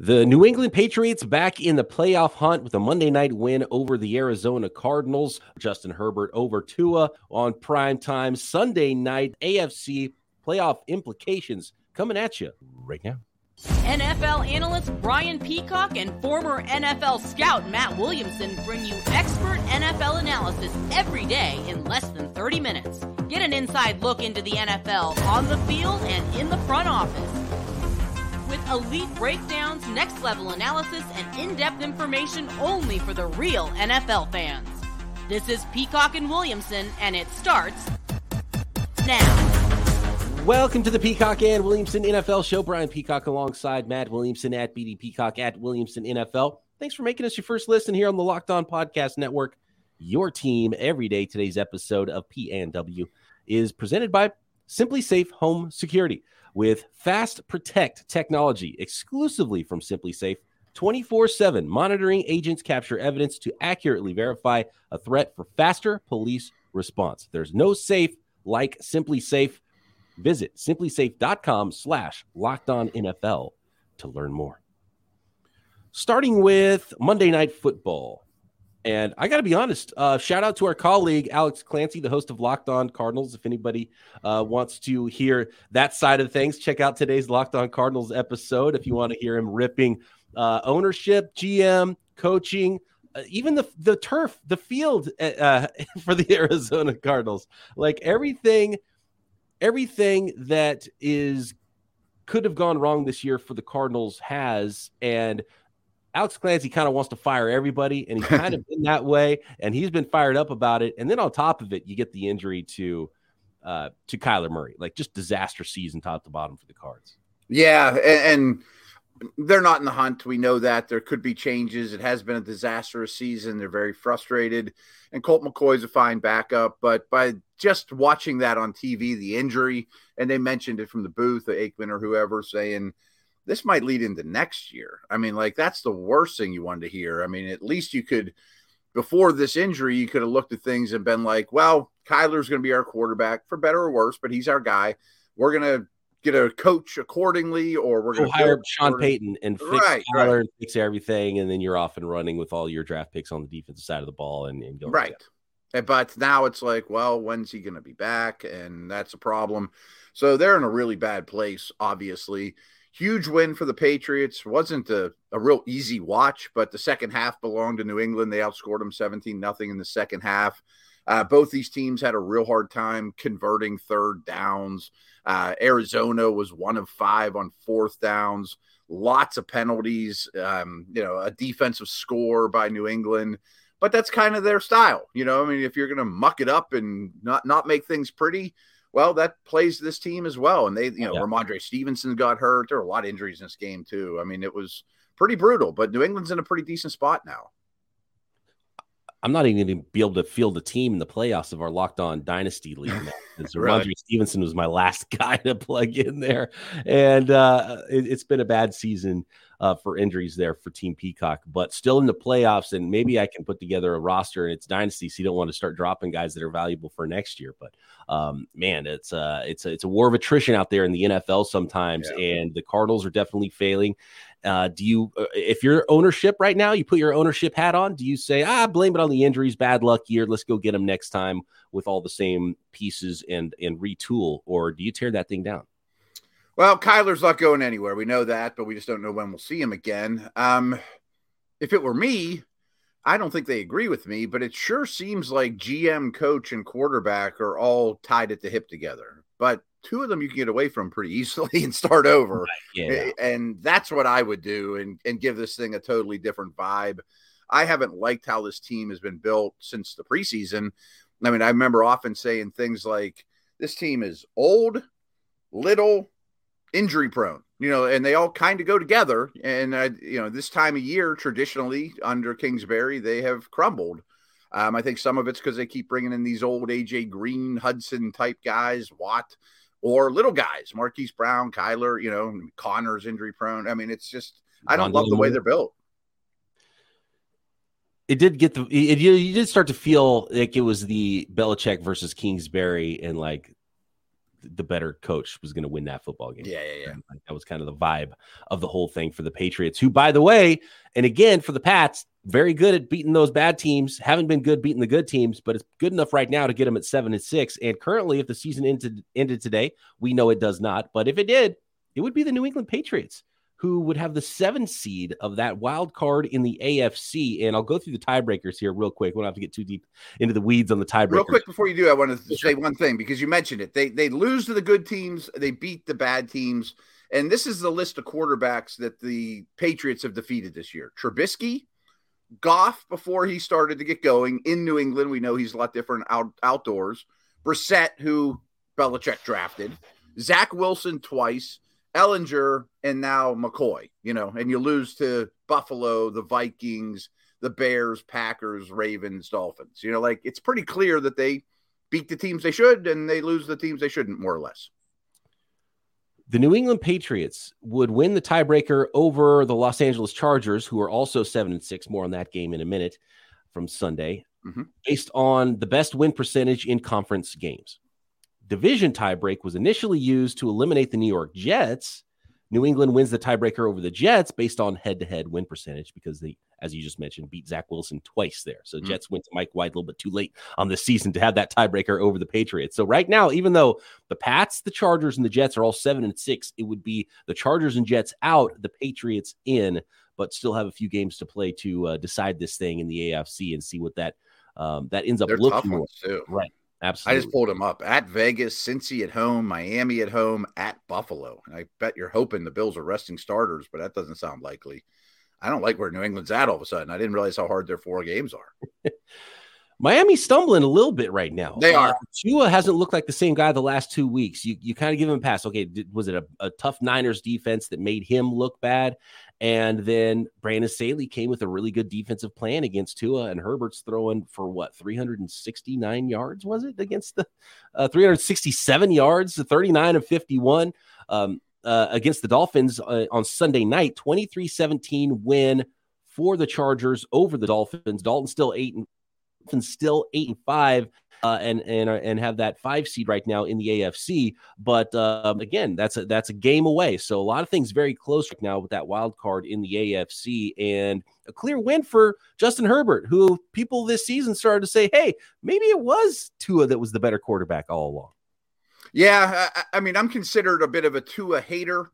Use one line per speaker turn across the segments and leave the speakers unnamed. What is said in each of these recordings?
The New England Patriots back in the playoff hunt with a Monday night win over the Arizona Cardinals. Justin Herbert over Tua on prime time. Sunday night AFC playoff implications coming at you right now.
NFL analyst Brian Peacock and former NFL scout Matt Williamson bring you expert NFL analysis every day in less than 30 minutes. Get an inside look into the NFL on the field and in the front office with elite breakdowns, next level analysis, and in depth information only for the real NFL fans. This is Peacock and Williamson, and it starts now.
Welcome to the Peacock and Williamson NFL show. Brian Peacock alongside Matt Williamson at BD Peacock at Williamson NFL. Thanks for making us your first listen here on the Locked On Podcast Network. Your team every day. Today's episode of PNW is presented by SimpliSafe Home Security with Fast Protect technology exclusively from SimpliSafe. 24 7 monitoring agents capture evidence to accurately verify a threat for faster police response. There's no safe like SimpliSafe. Visit simplisafe.com slash locked on NFL to learn more. Starting with Monday Night Football. And I got to be honest, uh, shout out to our colleague, Alex Clancy, the host of Locked On Cardinals. If anybody uh, wants to hear that side of things, check out today's Locked On Cardinals episode. If you want to hear him ripping uh, ownership, GM, coaching, uh, even the, the turf, the field uh, uh, for the Arizona Cardinals, like everything, everything that is could have gone wrong this year for the Cardinals has. And Alex Clancy kind of wants to fire everybody, and he's kind of been that way, and he's been fired up about it. And then on top of it, you get the injury to uh, to Kyler Murray, like just disaster season top to bottom for the Cards.
Yeah, and, and they're not in the hunt. We know that there could be changes. It has been a disastrous season. They're very frustrated, and Colt McCoy's a fine backup. But by just watching that on TV, the injury, and they mentioned it from the booth, Aikman or whoever, saying this might lead into next year. I mean, like that's the worst thing you wanted to hear. I mean, at least you could before this injury, you could have looked at things and been like, well, Kyler's going to be our quarterback for better or worse, but he's our guy. We're going to get a coach accordingly, or we're going to
hire Sean Payton and fix right, Kyler right. and fix everything, and then you're off and running with all your draft picks on the defensive side of the ball and, and go
right. Eh, but now it's like, well, when's he going to be back? And that's a problem. So they're in a really bad place, obviously. Huge win for the Patriots. Wasn't a, a real easy watch, but the second half belonged to New England. They outscored them 17 nothing in the second half. Uh, both these teams had a real hard time converting third downs. Uh, Arizona was one of five on fourth downs. Lots of penalties. Um, you know, a defensive score by New England, but that's kind of their style. You know, I mean, if you're going to muck it up and not not make things pretty, well, that plays this team as well. And they, you know, yeah. Rhamondre Stevenson got hurt. There were a lot of injuries in this game too. I mean, it was pretty brutal, but New England's in a pretty decent spot now.
I'm not even going to be able to field the team in the playoffs of our locked on dynasty league. Because right. Stevenson was my last guy to plug in there. And uh, it, has been a bad season uh, for injuries there for Team Peacock, but still in the playoffs. And maybe I can put together a roster and it's dynasty, so you don't want to start dropping guys that are valuable for next year. But um, man, it's uh, it's a, it's a war of attrition out there in the NFL sometimes, yeah. and the Cardinals are definitely failing. Uh, do you, uh, if you're ownership right now, you put your ownership hat on? Do you say, ah, blame it on the injuries, bad luck year, let's go get them next time with all the same pieces and and retool, or do you tear that thing down?
Well, Kyler's not going anywhere. We know that, but we just don't know when we'll see him again. Um, if it were me, I don't think they agree with me, but it sure seems like GM, coach, and quarterback are all tied at the hip together. But two of them you can get away from pretty easily and start over. Right. Yeah. And that's what I would do and, and give this thing a totally different vibe. I haven't liked how this team has been built since the preseason. I mean, I remember often saying things like, this team is old, little, injury prone, you know, and they all kind of go together. And, uh, you know, this time of year, traditionally under Kingsbury, they have crumbled. Um, I think some of it's because they keep bringing in these old AJ Green, Hudson type guys, Watt, or little guys, Marquise Brown, Kyler, you know, Connor's injury prone. I mean, it's just, I don't love the way they're built.
It did get the, it, you, you did start to feel like it was the Belichick versus Kingsbury and like the better coach was going to win that football game.
Yeah, yeah, yeah.
That was kind of the vibe of the whole thing for the Patriots, who, by the way, and again for the Pats, very good at beating those bad teams. Haven't been good beating the good teams, but it's good enough right now to get them at seven and six. And currently, if the season ended, ended today, we know it does not. But if it did, it would be the New England Patriots who would have the seven seed of that wild card in the AFC. And I'll go through the tiebreakers here real quick. We don't have to get too deep into the weeds on the tiebreakers.
Real quick before you do, I want to say one thing because you mentioned it. They they lose to the good teams, they beat the bad teams. And this is the list of quarterbacks that the Patriots have defeated this year. Trubisky, Goff before he started to get going in New England. We know he's a lot different out, outdoors. Brissett, who Belichick drafted, Zach Wilson twice, Ehlinger, and now McCoy, you know, and you lose to Buffalo, the Vikings, the Bears, Packers, Ravens, Dolphins. You know, like it's pretty clear that they beat the teams they should and they lose the teams they shouldn't, more or less.
The New England Patriots would win the tiebreaker over the Los Angeles Chargers, who are also seven and six. More on that game in a minute from Sunday, mm-hmm. based on the best win percentage in conference games division tiebreak was initially used to eliminate the New York Jets. New England wins the tiebreaker over the Jets based on head to head win percentage because they, as you just mentioned, beat Zach Wilson twice there. So mm-hmm. Jets went to Mike White a little bit too late on the season to have that tiebreaker over the Patriots. So right now, even though the Pats, the Chargers, and the Jets are all seven and six, it would be the Chargers and Jets out, the Patriots in, but still have a few games to play to uh, decide this thing in the AFC and see what that um, that ends up
They're
looking
like.
Right. Absolutely.
I just pulled them up at Vegas, Cincy at home, Miami at home, at Buffalo. And I bet you're hoping the Bills are resting starters, but that doesn't sound likely. I don't like where New England's at all of a sudden. I didn't realize how hard their four games are.
Miami's stumbling a little bit right now.
They are. Uh,
Tua hasn't looked like the same guy the last two weeks. You you kind of give him a pass. Okay, did, was it a, a, tough Niners defense that made him look bad? And then Brandon Staley came with a really good defensive plan against Tua, and Herbert's throwing for what 369 yards was it against the uh, 367 yards, 39 of 51 um, uh, against the Dolphins uh, on Sunday night, 23 17 win for the Chargers over the Dolphins. Dalton still eight and still eight and five. Uh, and and and have that five seed right now in the AFC. But um, again, that's a that's a game away. So a lot of things very close right now with that wild card in the AFC, and a clear win for Justin Herbert, who people this season started to say, hey, maybe it was Tua that was the better quarterback all along.
Yeah, I, I mean, I'm considered a bit of a Tua hater.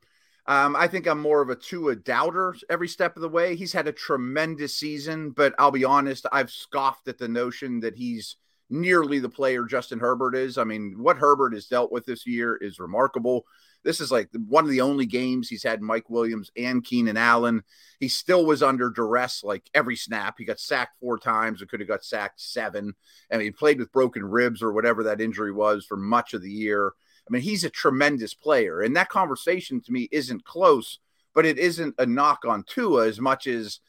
Um, I think I'm more of a Tua doubter every step of the way. He's had a tremendous season, but I'll be honest, I've scoffed at the notion that he's nearly the player Justin Herbert is. I mean, what Herbert has dealt with this year is remarkable. This is like one of the only games he's had Mike Williams and Keenan Allen. He still was under duress like every snap. He got sacked four times and could have got sacked seven. and he played with broken ribs or whatever that injury was for much of the year. I mean, he's a tremendous player. And that conversation to me isn't close, but it isn't a knock on Tua as much as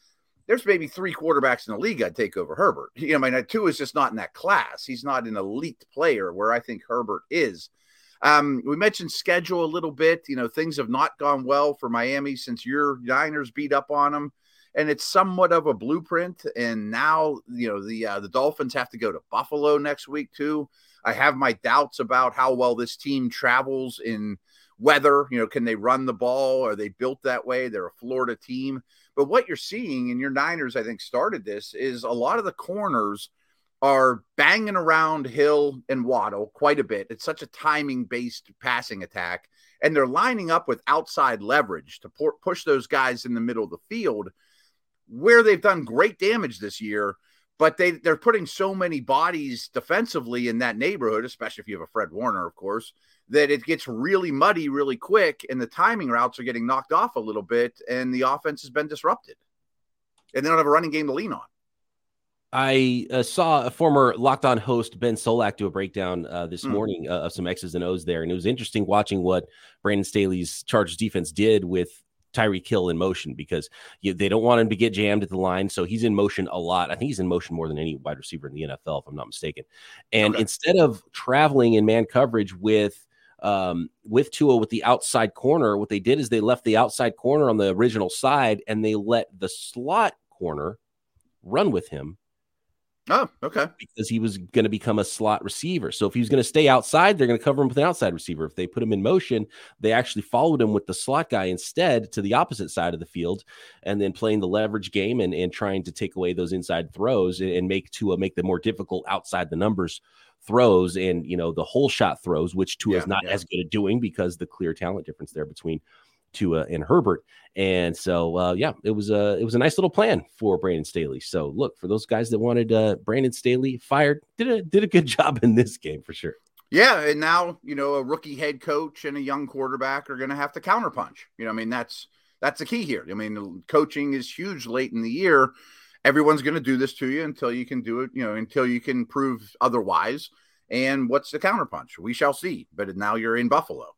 there's maybe three quarterbacks in the league I'd take over Herbert. You know, I mean, Tua is just not in that class. He's not an elite player where I think Herbert is. Um, we mentioned schedule a little bit. You know, things have not gone well for Miami since your Niners beat up on them, and it's somewhat of a blueprint. And now, you know, the uh, the Dolphins have to go to Buffalo next week too. I have my doubts about how well this team travels in weather. You know, can they run the ball? Are they built that way? They're a Florida team. But what you're seeing, and your Niners, I think, started this, is a lot of the corners are banging around Hill and Waddle quite a bit. It's such a timing based passing attack. And they're lining up with outside leverage to push those guys in the middle of the field where they've done great damage this year but they they're putting so many bodies defensively in that neighborhood, especially if you have a Fred Warner, of course, that it gets really muddy really quick, and the timing routes are getting knocked off a little bit, and the offense has been disrupted, and they don't have a running game to lean on.
I uh, saw a former Locked On host Ben Solak do a breakdown uh, this mm. morning uh, of some X's and O's there, and it was interesting watching what Brandon Staley's Chargers defense did with Tyreek Hill in motion because you, they don't want him to get jammed at the line. So he's in motion a lot. I think he's in motion more than any wide receiver in the NFL, if I'm not mistaken. And okay. instead of traveling in man coverage with um, with Tua with the outside corner, what they did is they left the outside corner on the original side and they let the slot corner run with him
Oh, okay.
Because he was going to become a slot receiver. So if he was going to stay outside, they're going to cover him with an outside receiver. If they put him in motion, they actually followed him with the slot guy instead to the opposite side of the field, and then playing the leverage game and, and trying to take away those inside throws and, and make Tua make them more difficult outside the numbers throws and you know the whole shot throws, which Tua yeah, is not yeah. as good at doing because the clear talent difference there between Tua and Herbert. And so, uh, yeah, it was a it was a nice little plan for Brandon Staley. So, look for those guys that wanted uh, Brandon Staley fired, did a did a good job in this game for sure.
Yeah, and now you know a rookie head coach and a young quarterback are going to have to counterpunch. You know, I mean that's that's the key here. I mean, coaching is huge late in the year. Everyone's going to do this to you until you can do it. You know, until you can prove otherwise. And what's the counterpunch? We shall see. But now you're in Buffalo.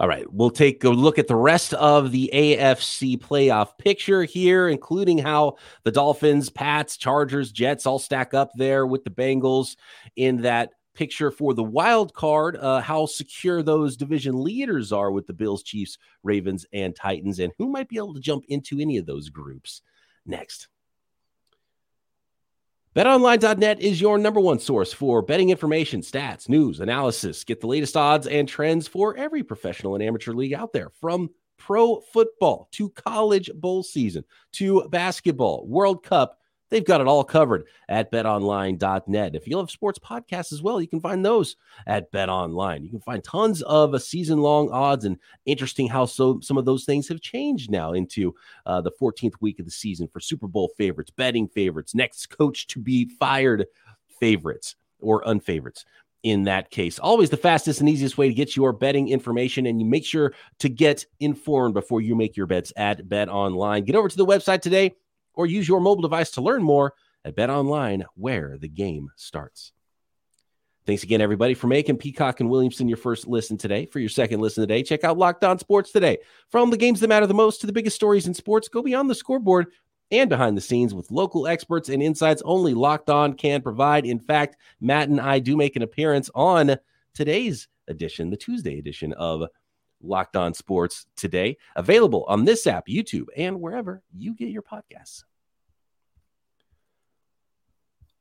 All right, we'll take a look at the rest of the AFC playoff picture here, including how the Dolphins, Pats, Chargers, Jets all stack up there with the Bengals in that picture for the wild card, uh, how secure those division leaders are with the Bills, Chiefs, Ravens, and Titans, and who might be able to jump into any of those groups next. BetOnline.net is your number one source for betting information, stats, news, analysis. Get the latest odds and trends for every professional and amateur league out there from pro football to college bowl season to basketball, World Cup, They've got it all covered at betonline.net. If you love sports podcasts as well, you can find those at betonline. You can find tons of season long odds and interesting how so some of those things have changed now into uh, the 14th week of the season for Super Bowl favorites, betting favorites, next coach to be fired favorites or unfavorites in that case. Always the fastest and easiest way to get your betting information, and you make sure to get informed before you make your bets at Bet Online. Get over to the website today or use your mobile device to learn more at Bet Online, where the game starts. Thanks again, everybody, for making Peacock and Williamson your first listen today. For your second listen today, check out Locked On Sports today. From the games that matter the most to the biggest stories in sports, go beyond the scoreboard and behind the scenes with local experts and insights only Locked On can provide. In fact, Matt and I do make an appearance on today's edition, the Tuesday edition of Locked On Sports today, available on this app, YouTube, and wherever you get your podcasts.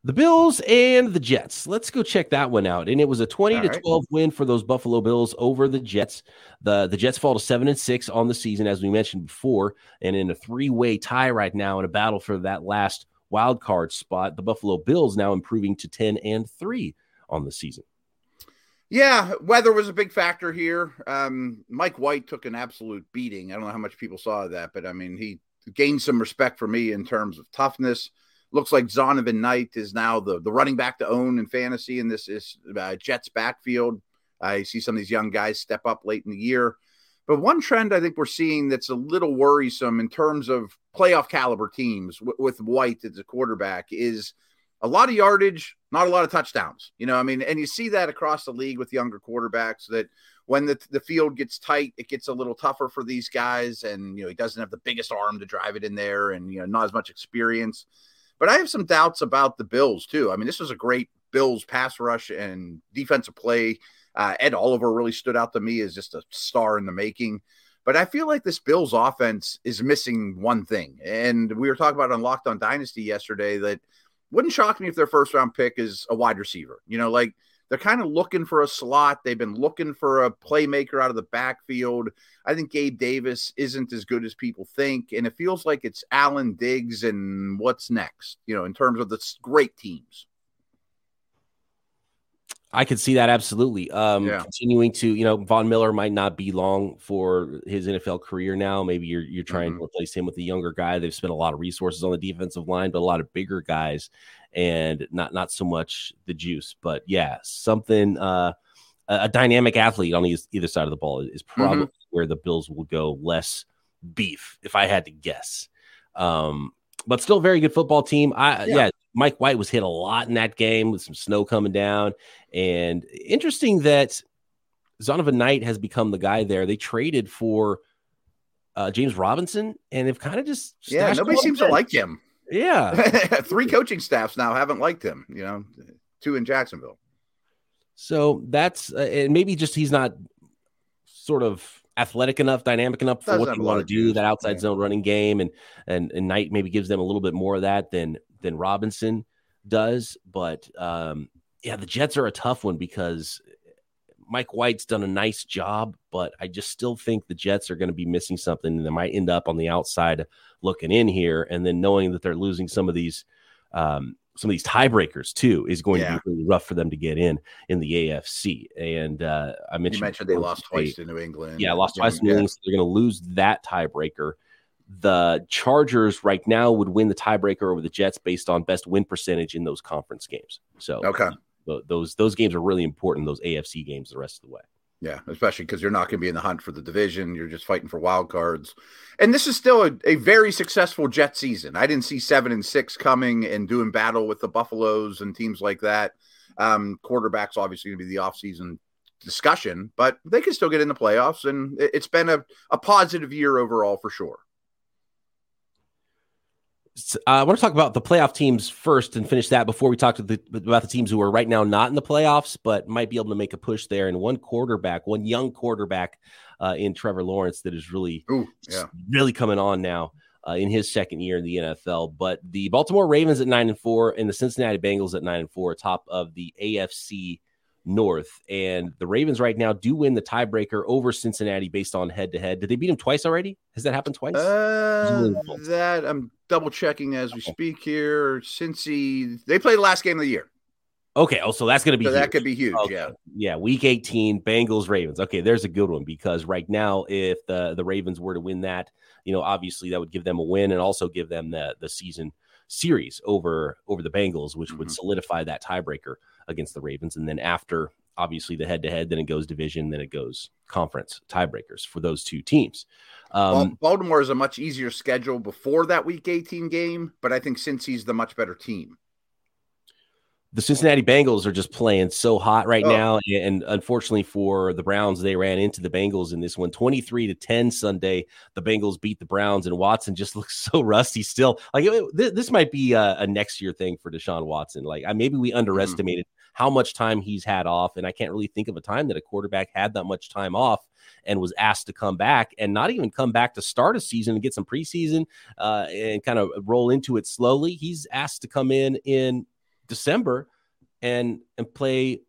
The Bills and the Jets. Let's go check that one out. And it was a 20 All to right. 12 win for those Buffalo Bills over the Jets. The the Jets fall to 7 and 6 on the season as we mentioned before and in a three-way tie right now in a battle for that last wild card spot. The Buffalo Bills now improving to 10 and 3 on the season.
Yeah, weather was a big factor here. Um, Mike White took an absolute beating. I don't know how much people saw that, but I mean, he gained some respect for me in terms of toughness. Looks like Zonovan Knight is now the, the running back to own in fantasy in this is uh, Jets backfield. I see some of these young guys step up late in the year. But one trend I think we're seeing that's a little worrisome in terms of playoff caliber teams w- with White as a quarterback is – a lot of yardage, not a lot of touchdowns. You know, I mean, and you see that across the league with younger quarterbacks that when the, the field gets tight, it gets a little tougher for these guys. And, you know, he doesn't have the biggest arm to drive it in there and, you know, not as much experience. But I have some doubts about the Bills, too. I mean, this was a great Bills pass rush and defensive play. Uh, Ed Oliver really stood out to me as just a star in the making. But I feel like this Bills offense is missing one thing. And we were talking about on Locked on Dynasty yesterday that – wouldn't shock me if their first round pick is a wide receiver. You know, like they're kind of looking for a slot. They've been looking for a playmaker out of the backfield. I think Gabe Davis isn't as good as people think. And it feels like it's Allen Diggs and what's next, you know, in terms of the great teams.
I could see that absolutely. Um, yeah. Continuing to, you know, Von Miller might not be long for his NFL career now. Maybe you're you're trying mm-hmm. to replace him with a younger guy. They've spent a lot of resources on the defensive line, but a lot of bigger guys, and not not so much the juice. But yeah, something uh, a, dynamic athlete on either side of the ball is probably mm-hmm. where the Bills will go less beef, if I had to guess. Um, but still very good football team. I yeah. yeah. Mike White was hit a lot in that game with some snow coming down. And interesting that Zonovan Knight has become the guy there. They traded for uh, James Robinson and they've kind of just
yeah, nobody seems to like him.
Yeah.
Three coaching staffs now haven't liked him, you know, two in Jacksonville.
So that's uh, and maybe just he's not sort of athletic enough, dynamic enough for what you want to do, that outside yeah. zone running game, and and and Knight maybe gives them a little bit more of that than than Robinson. does. But um, yeah, the Jets are a tough one because Mike White's done a nice job, but I just still think the Jets are going to be missing something and they might end up on the outside looking in here. And then knowing that they're losing some of these um, some of these tiebreakers too is going yeah. to be really rough for them to get in in the AFC. And uh, I mentioned,
you mentioned they lost twice to New England.
Yeah, lost twice to New England. So they're going to lose that tiebreaker. The Chargers right now would win the tiebreaker over the Jets based on best win percentage in those conference games. So
okay,
those those games are really important. Those AFC games the rest of the way.
Yeah, especially because you're not going to be in the hunt for the division. You're just fighting for wild cards. And this is still a, a, very successful Jet season. I didn't see seven and six coming and doing battle with the Buffaloes and teams like that. Um, quarterbacks obviously going to be the offseason discussion, but they can still get in the playoffs. And it, it's been a, a positive year overall for sure.
Uh, I want to talk about the playoff teams first and finish that before we talk to the, about the teams who are right now not in the playoffs, but might be able to make a push there. And one quarterback, one young quarterback uh, in Trevor Lawrence that is really,
Ooh, yeah.
really coming on now uh, in his second year in the NFL. But the Baltimore Ravens at nine and four and the Cincinnati Bengals at nine and four, top of the AFC North. And the Ravens right now do win the tiebreaker over Cincinnati based on head to head. Did they beat them twice already? Has that happened twice?
Uh, that I'm double checking as we speak here. Cincy, they play the last game of the year.
Okay. Oh, so that's going to be
so that could be huge. Okay. Yeah.
Yeah. Week 18, Bengals, Ravens. Okay. There's a good one because right now, if the, the Ravens were to win that, you know, obviously that would give them a win and also give them the, the season series over over the Bengals, which mm-hmm. would solidify that tiebreaker against the Ravens. And then after obviously the head to head, then it goes division, then it goes conference tiebreakers for those two teams.
Um, well, Baltimore is a much easier schedule before that Week 18 game, but I think Cincy's the much better team
the Cincinnati Bengals are just playing so hot right oh. now. And unfortunately for the Browns, they ran into the Bengals in this one 23 to 10 Sunday. The Bengals beat the Browns, and Watson just looks so rusty still. Like it, this might be a, a, next year thing for Deshaun Watson. Like maybe we mm-hmm. underestimated mm-hmm. How much time he's had off. And I can't really think of a time that a quarterback had that much time off and was asked to come back and not even come back to start a season and get some preseason uh, and kind of roll into it slowly. He's asked to come in in December and and play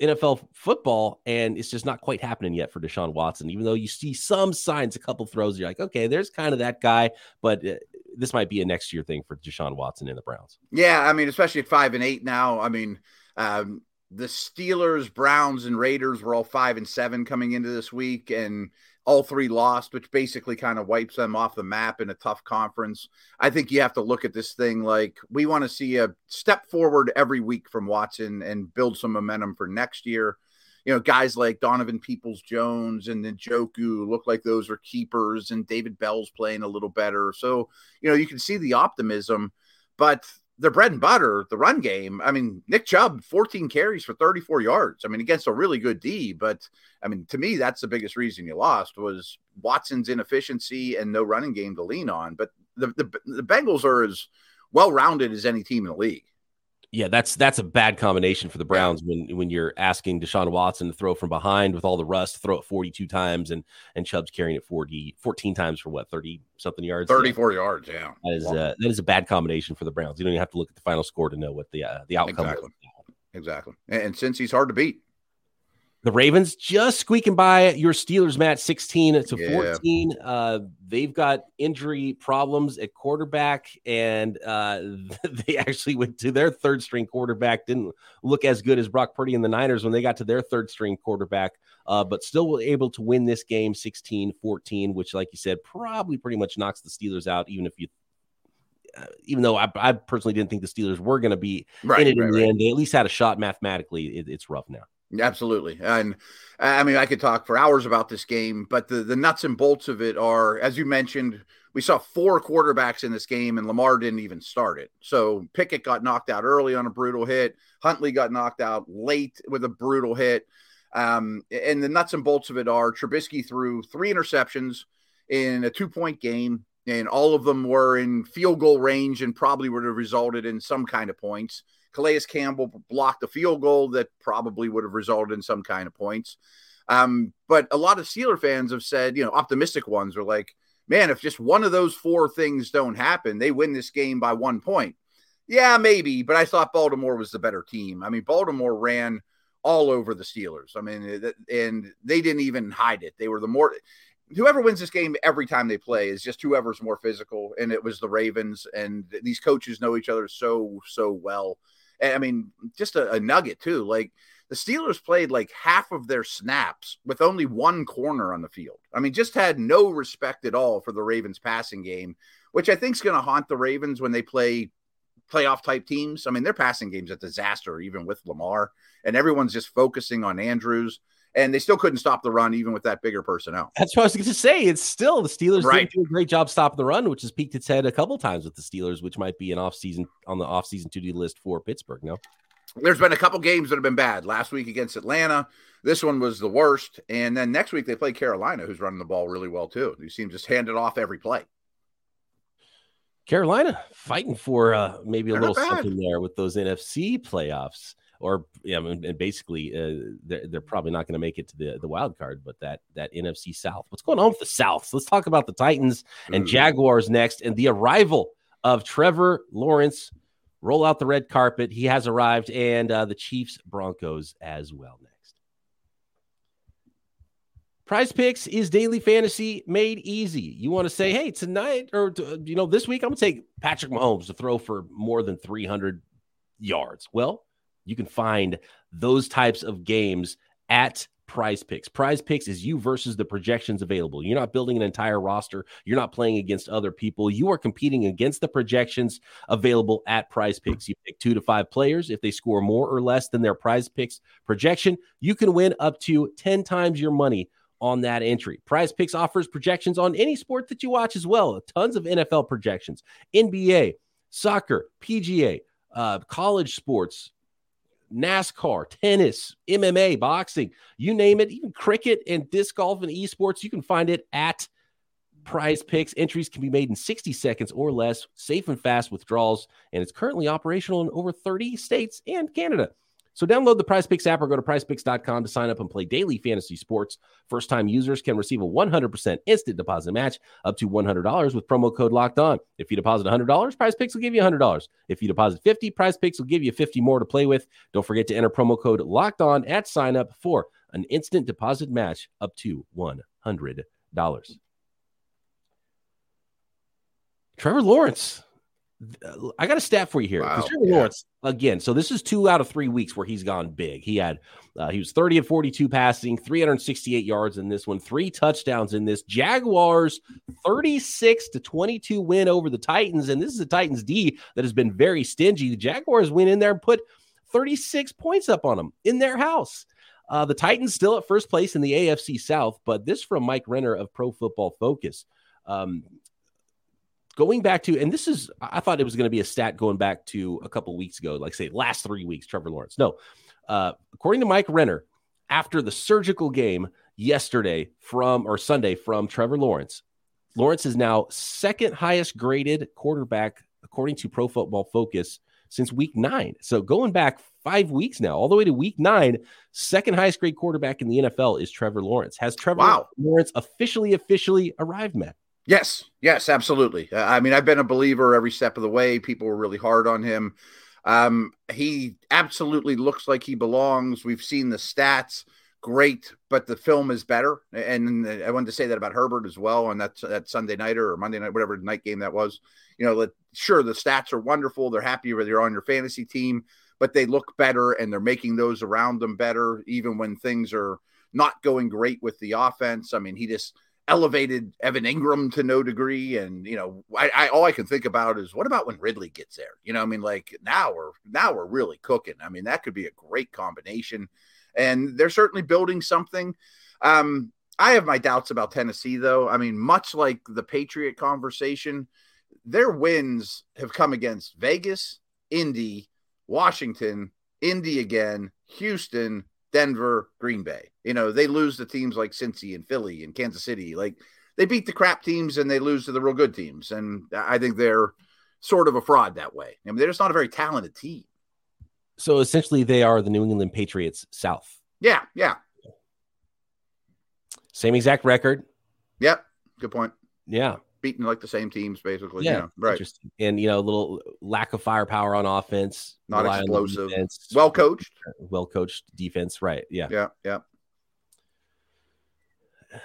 NFL football, and it's just not quite happening yet for Deshaun Watson. Even though you see some signs, a couple throws, you're like, okay, there's kind of that guy, but uh, this might be a next year thing for Deshaun Watson in the Browns.
Yeah, I mean, especially at five and eight now. I mean, um, the Steelers, Browns, and Raiders were all five and seven coming into this week, and all three lost, which basically kind of wipes them off the map in a tough conference. I think you have to look at this thing like we want to see a step forward every week from Watson and build some momentum for next year. You know, guys like Donovan Peoples Jones and Njoku look like those are keepers, and David Bell's playing a little better. So, you know, you can see the optimism, but their bread and butter, the run game. I mean, Nick Chubb, 14 carries for 34 yards. I mean, against a really good D, but I mean, to me, that's the biggest reason you lost was Watson's inefficiency and no running game to lean on. But the the, the Bengals are as well rounded as any team in the league
yeah, that's that's a bad combination for the Browns when when you're asking Deshaun Watson to throw from behind with all the rust, throw it 42 times, and and Chubb's carrying it 40, 14 times for what 30 something yards,
34 yeah. yards. Yeah,
that is uh, that is a bad combination for the Browns. You don't even have to look at the final score to know what the uh, the outcome
exactly. Exactly, and, and Cincy's hard to beat,
the Ravens just squeaking by your Steelers, Matt, 16 to yeah. 14. Uh, they've got injury problems at quarterback, and uh, they actually went to their third string quarterback. Didn't look as good as Brock Purdy and the Niners when they got to their third string quarterback, uh, but still were able to win this game 16 14, which, like you said, probably pretty much knocks the Steelers out, even if you uh, even though I, I, personally didn't think the Steelers were going to be right, in it right, in the right. end, they at least had a shot mathematically. It, it's rough now.
Absolutely. And I mean, I could talk for hours about this game, but the, the nuts and bolts of it are, as you mentioned, we saw four quarterbacks in this game, and Lamar didn't even start it. So Pickett got knocked out early on a brutal hit. Huntley got knocked out late with a brutal hit. Um, and the nuts and bolts of it are Trubisky threw three interceptions in a two point game, and all of them were in field goal range and probably would have resulted in some kind of points. Calais Campbell blocked a field goal that probably would have resulted in some kind of points. Um, but a lot of Steeler fans have said, you know, optimistic ones are like, man, if just one of those four things don't happen, they win this game by one point. Yeah, maybe, but I thought Baltimore was the better team. I mean, Baltimore ran all over the Steelers. I mean, and they didn't even hide it. They were the more whoever wins this game every time they play is just whoever's more physical and it was the ravens and these coaches know each other so so well. And, i mean just a, a, nugget too like the steelers played like half of their snaps with only one corner on the field. I mean just had no respect at all for the ravens passing game which i think is going to haunt the ravens when they play playoff type teams. I mean their passing game's a disaster even with lamar and everyone's just focusing on andrews and they still couldn't stop the run even with that bigger personnel.
That's what I was going to say. It's still the Steelers right. didn't do a great job stopping the run, which has peaked its head a couple times with the Steelers, which might be an off season on the off season to do list for Pittsburgh. No,
there's been a couple games that have been bad. Last week against Atlanta, this one was the worst, and then next week they play Carolina, who's running the ball really well too. You see them just hand it off every play.
Carolina fighting for uh, maybe a They're little something there with those NFC playoffs or yeah, and basically uh, they're, they're probably not going to make it to the the wild card, but that that NFC South. What's going on with the South? So let's talk about the Titans and Jaguars next, and the arrival of Trevor Lawrence. Roll out the red carpet. He has arrived, and uh, the Chiefs Broncos as well next. Prize Picks is daily fantasy made easy. You want to say, hey, tonight or you know this week, I'm gonna take Patrick Mahomes to throw for more than 300 yards. Well, you can find those types of games at Prize Picks. Prize Picks is you versus the projections available. You're not building an entire roster. You're not playing against other people. You are competing against the projections available at Prize Picks. You pick two to five players. If they score more or less than their Prize Picks projection, you can win up to 10 times your money on that entry. Prize Picks offers projections on any sport that you watch as well. Tons of NFL projections, NBA, soccer, PGA, uh, college sports, NASCAR, tennis, MMA, boxing, you name it, even cricket and disc golf and esports, you can find it at Prize Picks. Entries can be made in 60 seconds or less, safe and fast withdrawals, and it's currently operational in over 30 states and Canada. So download the Prize Picks app or go to prizepicks.com to sign up and play daily fantasy sports. First time users can receive a 100% instant deposit match up to $100 with promo code locked on. If you deposit $100, Prize Picks will give you $100. If you deposit 50, Prize Picks will give you 50 more to play with. Don't forget to enter promo code locked on at sign up for an instant deposit match up to $100. Trevor Lawrence I got a stat for you here. Wow. Yeah. Lawrence, again, so this is two out of three weeks where he's gone big. He had uh, he was 30 and 42 passing, 368 yards in this one, three touchdowns in this. Jaguars 36 to 22 win over the Titans, and this is a Titans D that has been very stingy. The Jaguars went in there and put 36 points up on them in their house. Uh, the Titans still at first place in the AFC South, but this from Mike Renner of Pro Football Focus. Um, going back to, and this is, I thought it was going to be a stat going back to a couple weeks ago, like say last three weeks, Trevor Lawrence. No, uh, according to Mike Renner, after the surgical game yesterday from or Sunday from Trevor Lawrence, Lawrence is now second highest graded quarterback according to Pro Football Focus since week nine. So going back five weeks now, all the way to week nine, second highest grade quarterback in the NFL is Trevor Lawrence. Has Trevor wow. Lawrence officially, officially arrived, Matt?
Yes, yes, absolutely. Uh, I mean, I've been a believer every step of the way. People were really hard on him. Um, he absolutely looks like he belongs. We've seen the stats, great, but the film is better. And I wanted to say that about Herbert as well. On that that Sunday nighter or Monday night, whatever night game that was. You know, that, sure the stats are wonderful. They're happy whether you're on your fantasy team, but they look better and they're making those around them better, even when things are not going great with the offense. I mean, he just elevated Evan Engram to no degree. And, you know, I, I, all I can think about is what about when Ridley gets there? You know, I mean, like now we're now we're really cooking. I mean, that could be a great combination. And they're certainly building something. Um, I have my doubts about Tennessee, though. I mean, much like the Patriot conversation, their wins have come against Vegas, Indy, Washington, Indy again, Houston, Denver, Green Bay. You know, they lose to teams like Cincy and Philly and Kansas City. Like they beat the crap teams and they lose to the real good teams. And I think they're sort of a fraud that way. I mean, they're just not a very talented team.
So essentially, they are the New England Patriots South.
Yeah, yeah.
Same exact record.
Yep. Good point.
Yeah.
Beating like the same teams basically. Yeah, right.
And you know, a little lack of firepower on offense,
not explosive, well coached,
well coached defense. Right. Yeah.
Yeah. Yeah.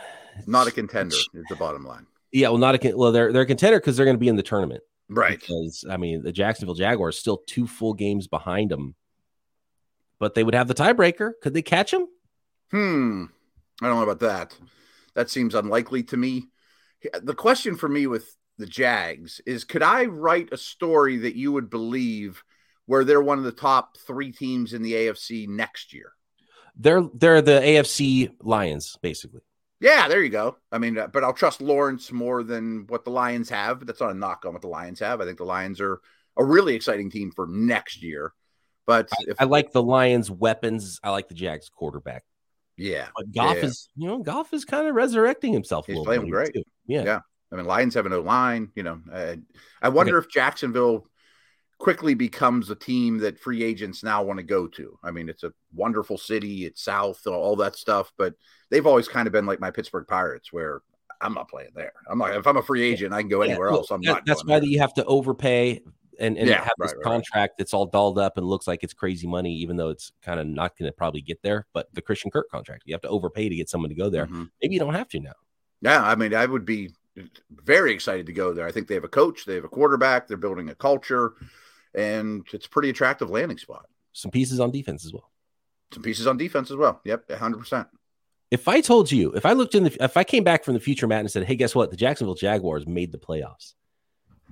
Not a contender is the bottom line.
Yeah, well, not a well, they're they're a contender because they're going to be in the tournament,
right?
Because I mean, the Jacksonville Jaguars still two full games behind them, but they would have the tiebreaker. Could they catch them?
Hmm, I don't know about that. That seems unlikely to me. The question for me with the Jags is: Could I write a story that you would believe where they're one of the top three teams in the AFC next year?
They're they're the AFC Lions, basically.
Yeah, there you go. I mean, uh, but I'll trust Lawrence more than what the Lions have. That's not a knock on what the Lions have. I think the Lions are a really exciting team for next year. But
I, if, I like the Lions' weapons. I like the Jags' quarterback.
Yeah,
but Goff
yeah.
is you know Goff is kind of resurrecting himself.
He's playing great. Too. Yeah, yeah. I mean, Lions have a no line. You know, uh, I wonder okay. if Jacksonville quickly becomes a team that free agents now want to go to. I mean, it's a wonderful city, it's south, all that stuff, but they've always kind of been like my Pittsburgh Pirates, where I'm not playing there. I'm like, If I'm a free agent, I can go anywhere yeah, else. I'm not.
That's why there. you have to overpay and, and yeah, have this right, contract right. that's all dolled up and looks like it's crazy money, even though it's kind of not going to probably get there. But the Christian Kirk contract, you have to overpay to get someone to go there. Mm-hmm. Maybe you don't have to now.
Yeah, I mean, I would be very excited to go there. I think they have a coach, they have a quarterback, they're building a culture and it's a pretty attractive landing spot.
Some pieces on defense as well.
Some pieces on defense as well. Yep, 100%.
If I told you, if I looked in the, if I came back from the future, Matt, and said, "Hey, guess what? The Jacksonville Jaguars made the playoffs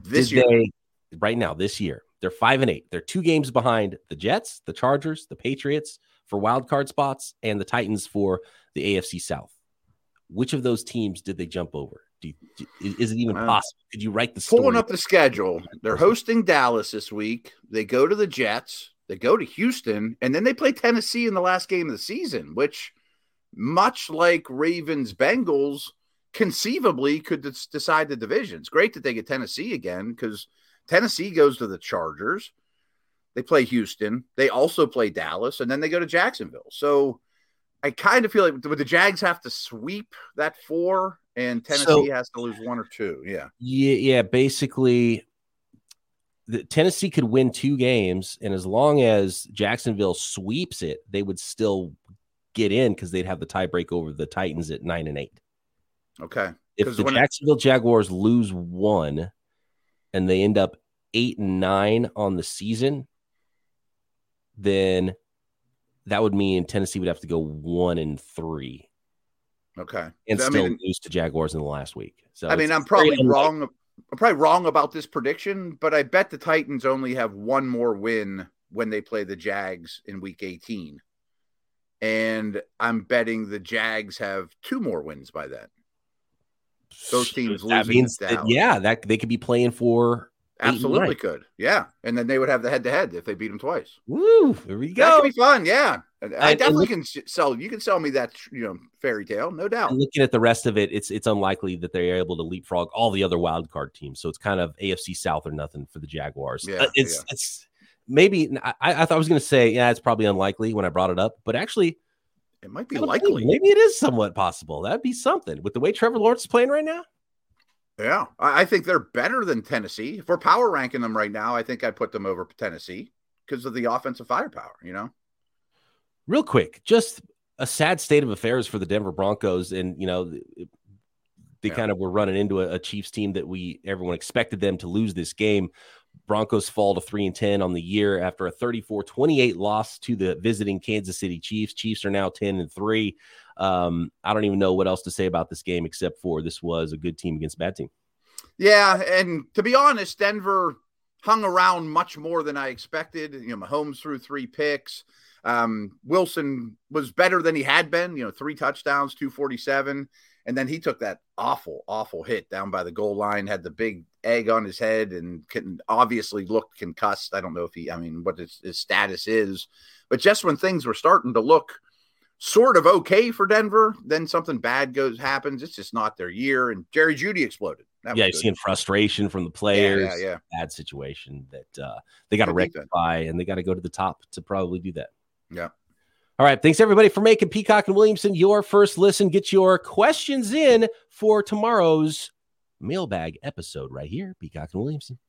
this Did year, they,
right now, this year. They're five and eight. They're two games behind the Jets, the Chargers, the Patriots for wild card spots, and the Titans for the AFC South. Which of those teams did they jump over? Do you, is it even possible? Could you write the story?
Pulling up the schedule, they're hosting Dallas this week. They go to the Jets. They go to Houston, and then they play Tennessee in the last game of the season, which, much like Ravens Bengals, conceivably could decide the division. It's great that they get Tennessee again because Tennessee goes to the Chargers. They play Houston. They also play Dallas, and then they go to Jacksonville. So I kind of feel like would the Jags have to sweep that four and Tennessee so, has to lose one or two. Yeah.
Yeah. Yeah. Basically, the, Tennessee could win two games, and as long as Jacksonville sweeps it, they would still get in because they'd have the tiebreak over the Titans at nine and eight.
Okay.
If the Jacksonville Jaguars lose one and they end up eight and nine on the season, then that would mean Tennessee would have to go one and three
Okay.
And I still mean, lose to Jaguars in the last week. So
I mean, I'm probably wrong. I'm probably wrong about this prediction, but I bet the Titans only have one more win when they play the Jags in week 18. And I'm betting the Jags have two more wins by then. Those teams that means
that, yeah, that they could be playing for
absolutely could. Yeah. And then they would have the head to head if they beat them twice.
Woo, there we go.
That could be fun. Yeah. I definitely can sell. You can sell me that, you know, fairy tale, no doubt.
looking at the rest of it, it's it's unlikely that they're able to leapfrog all the other wild card teams. So it's kind of AFC South or nothing for the Jaguars. Yeah, uh, it's yeah. it's maybe I, I thought I was going to say yeah, it's probably unlikely when I brought it up, but actually,
it might be likely.
Maybe it is somewhat possible. That'd be something with the way Trevor Lawrence is playing right now.
Yeah, I think they're better than Tennessee. If we're power ranking them right now, I think I put them over Tennessee because of the offensive firepower. You know.
Real quick, just a sad state of affairs for the Denver Broncos, and you know, they yeah. kind of were running into a, a, Chiefs team that we everyone expected them to lose this game. Broncos fall to 3 and 10 on the year after a 34-28 loss to the visiting Kansas City Chiefs. Chiefs are now 10 and 3. Um, I don't even know what else to say about this game except for this was a good team against bad team.
Yeah, and to be honest, Denver hung around much more than I expected. You know, Mahomes threw three picks. Um, Wilson was better than he had been, you know, three touchdowns, 247. And then he took that awful, awful hit down by the goal line, had the big egg on his head, and can, obviously looked concussed. I don't know if he, I mean, what his, his status is. But just when things were starting to look sort of okay for Denver, then something bad goes happens. It's just not their year. And Jerry Jeudy exploded.
That yeah, you're seeing frustration from the players. Yeah, yeah, yeah. Bad situation that uh, they got to rectify, and they got to go to the top to probably do that.
Yeah.
All right. Thanks everybody for making Peacock and Williamson your first listen. Get your questions in for tomorrow's mailbag episode right here, Peacock and Williamson.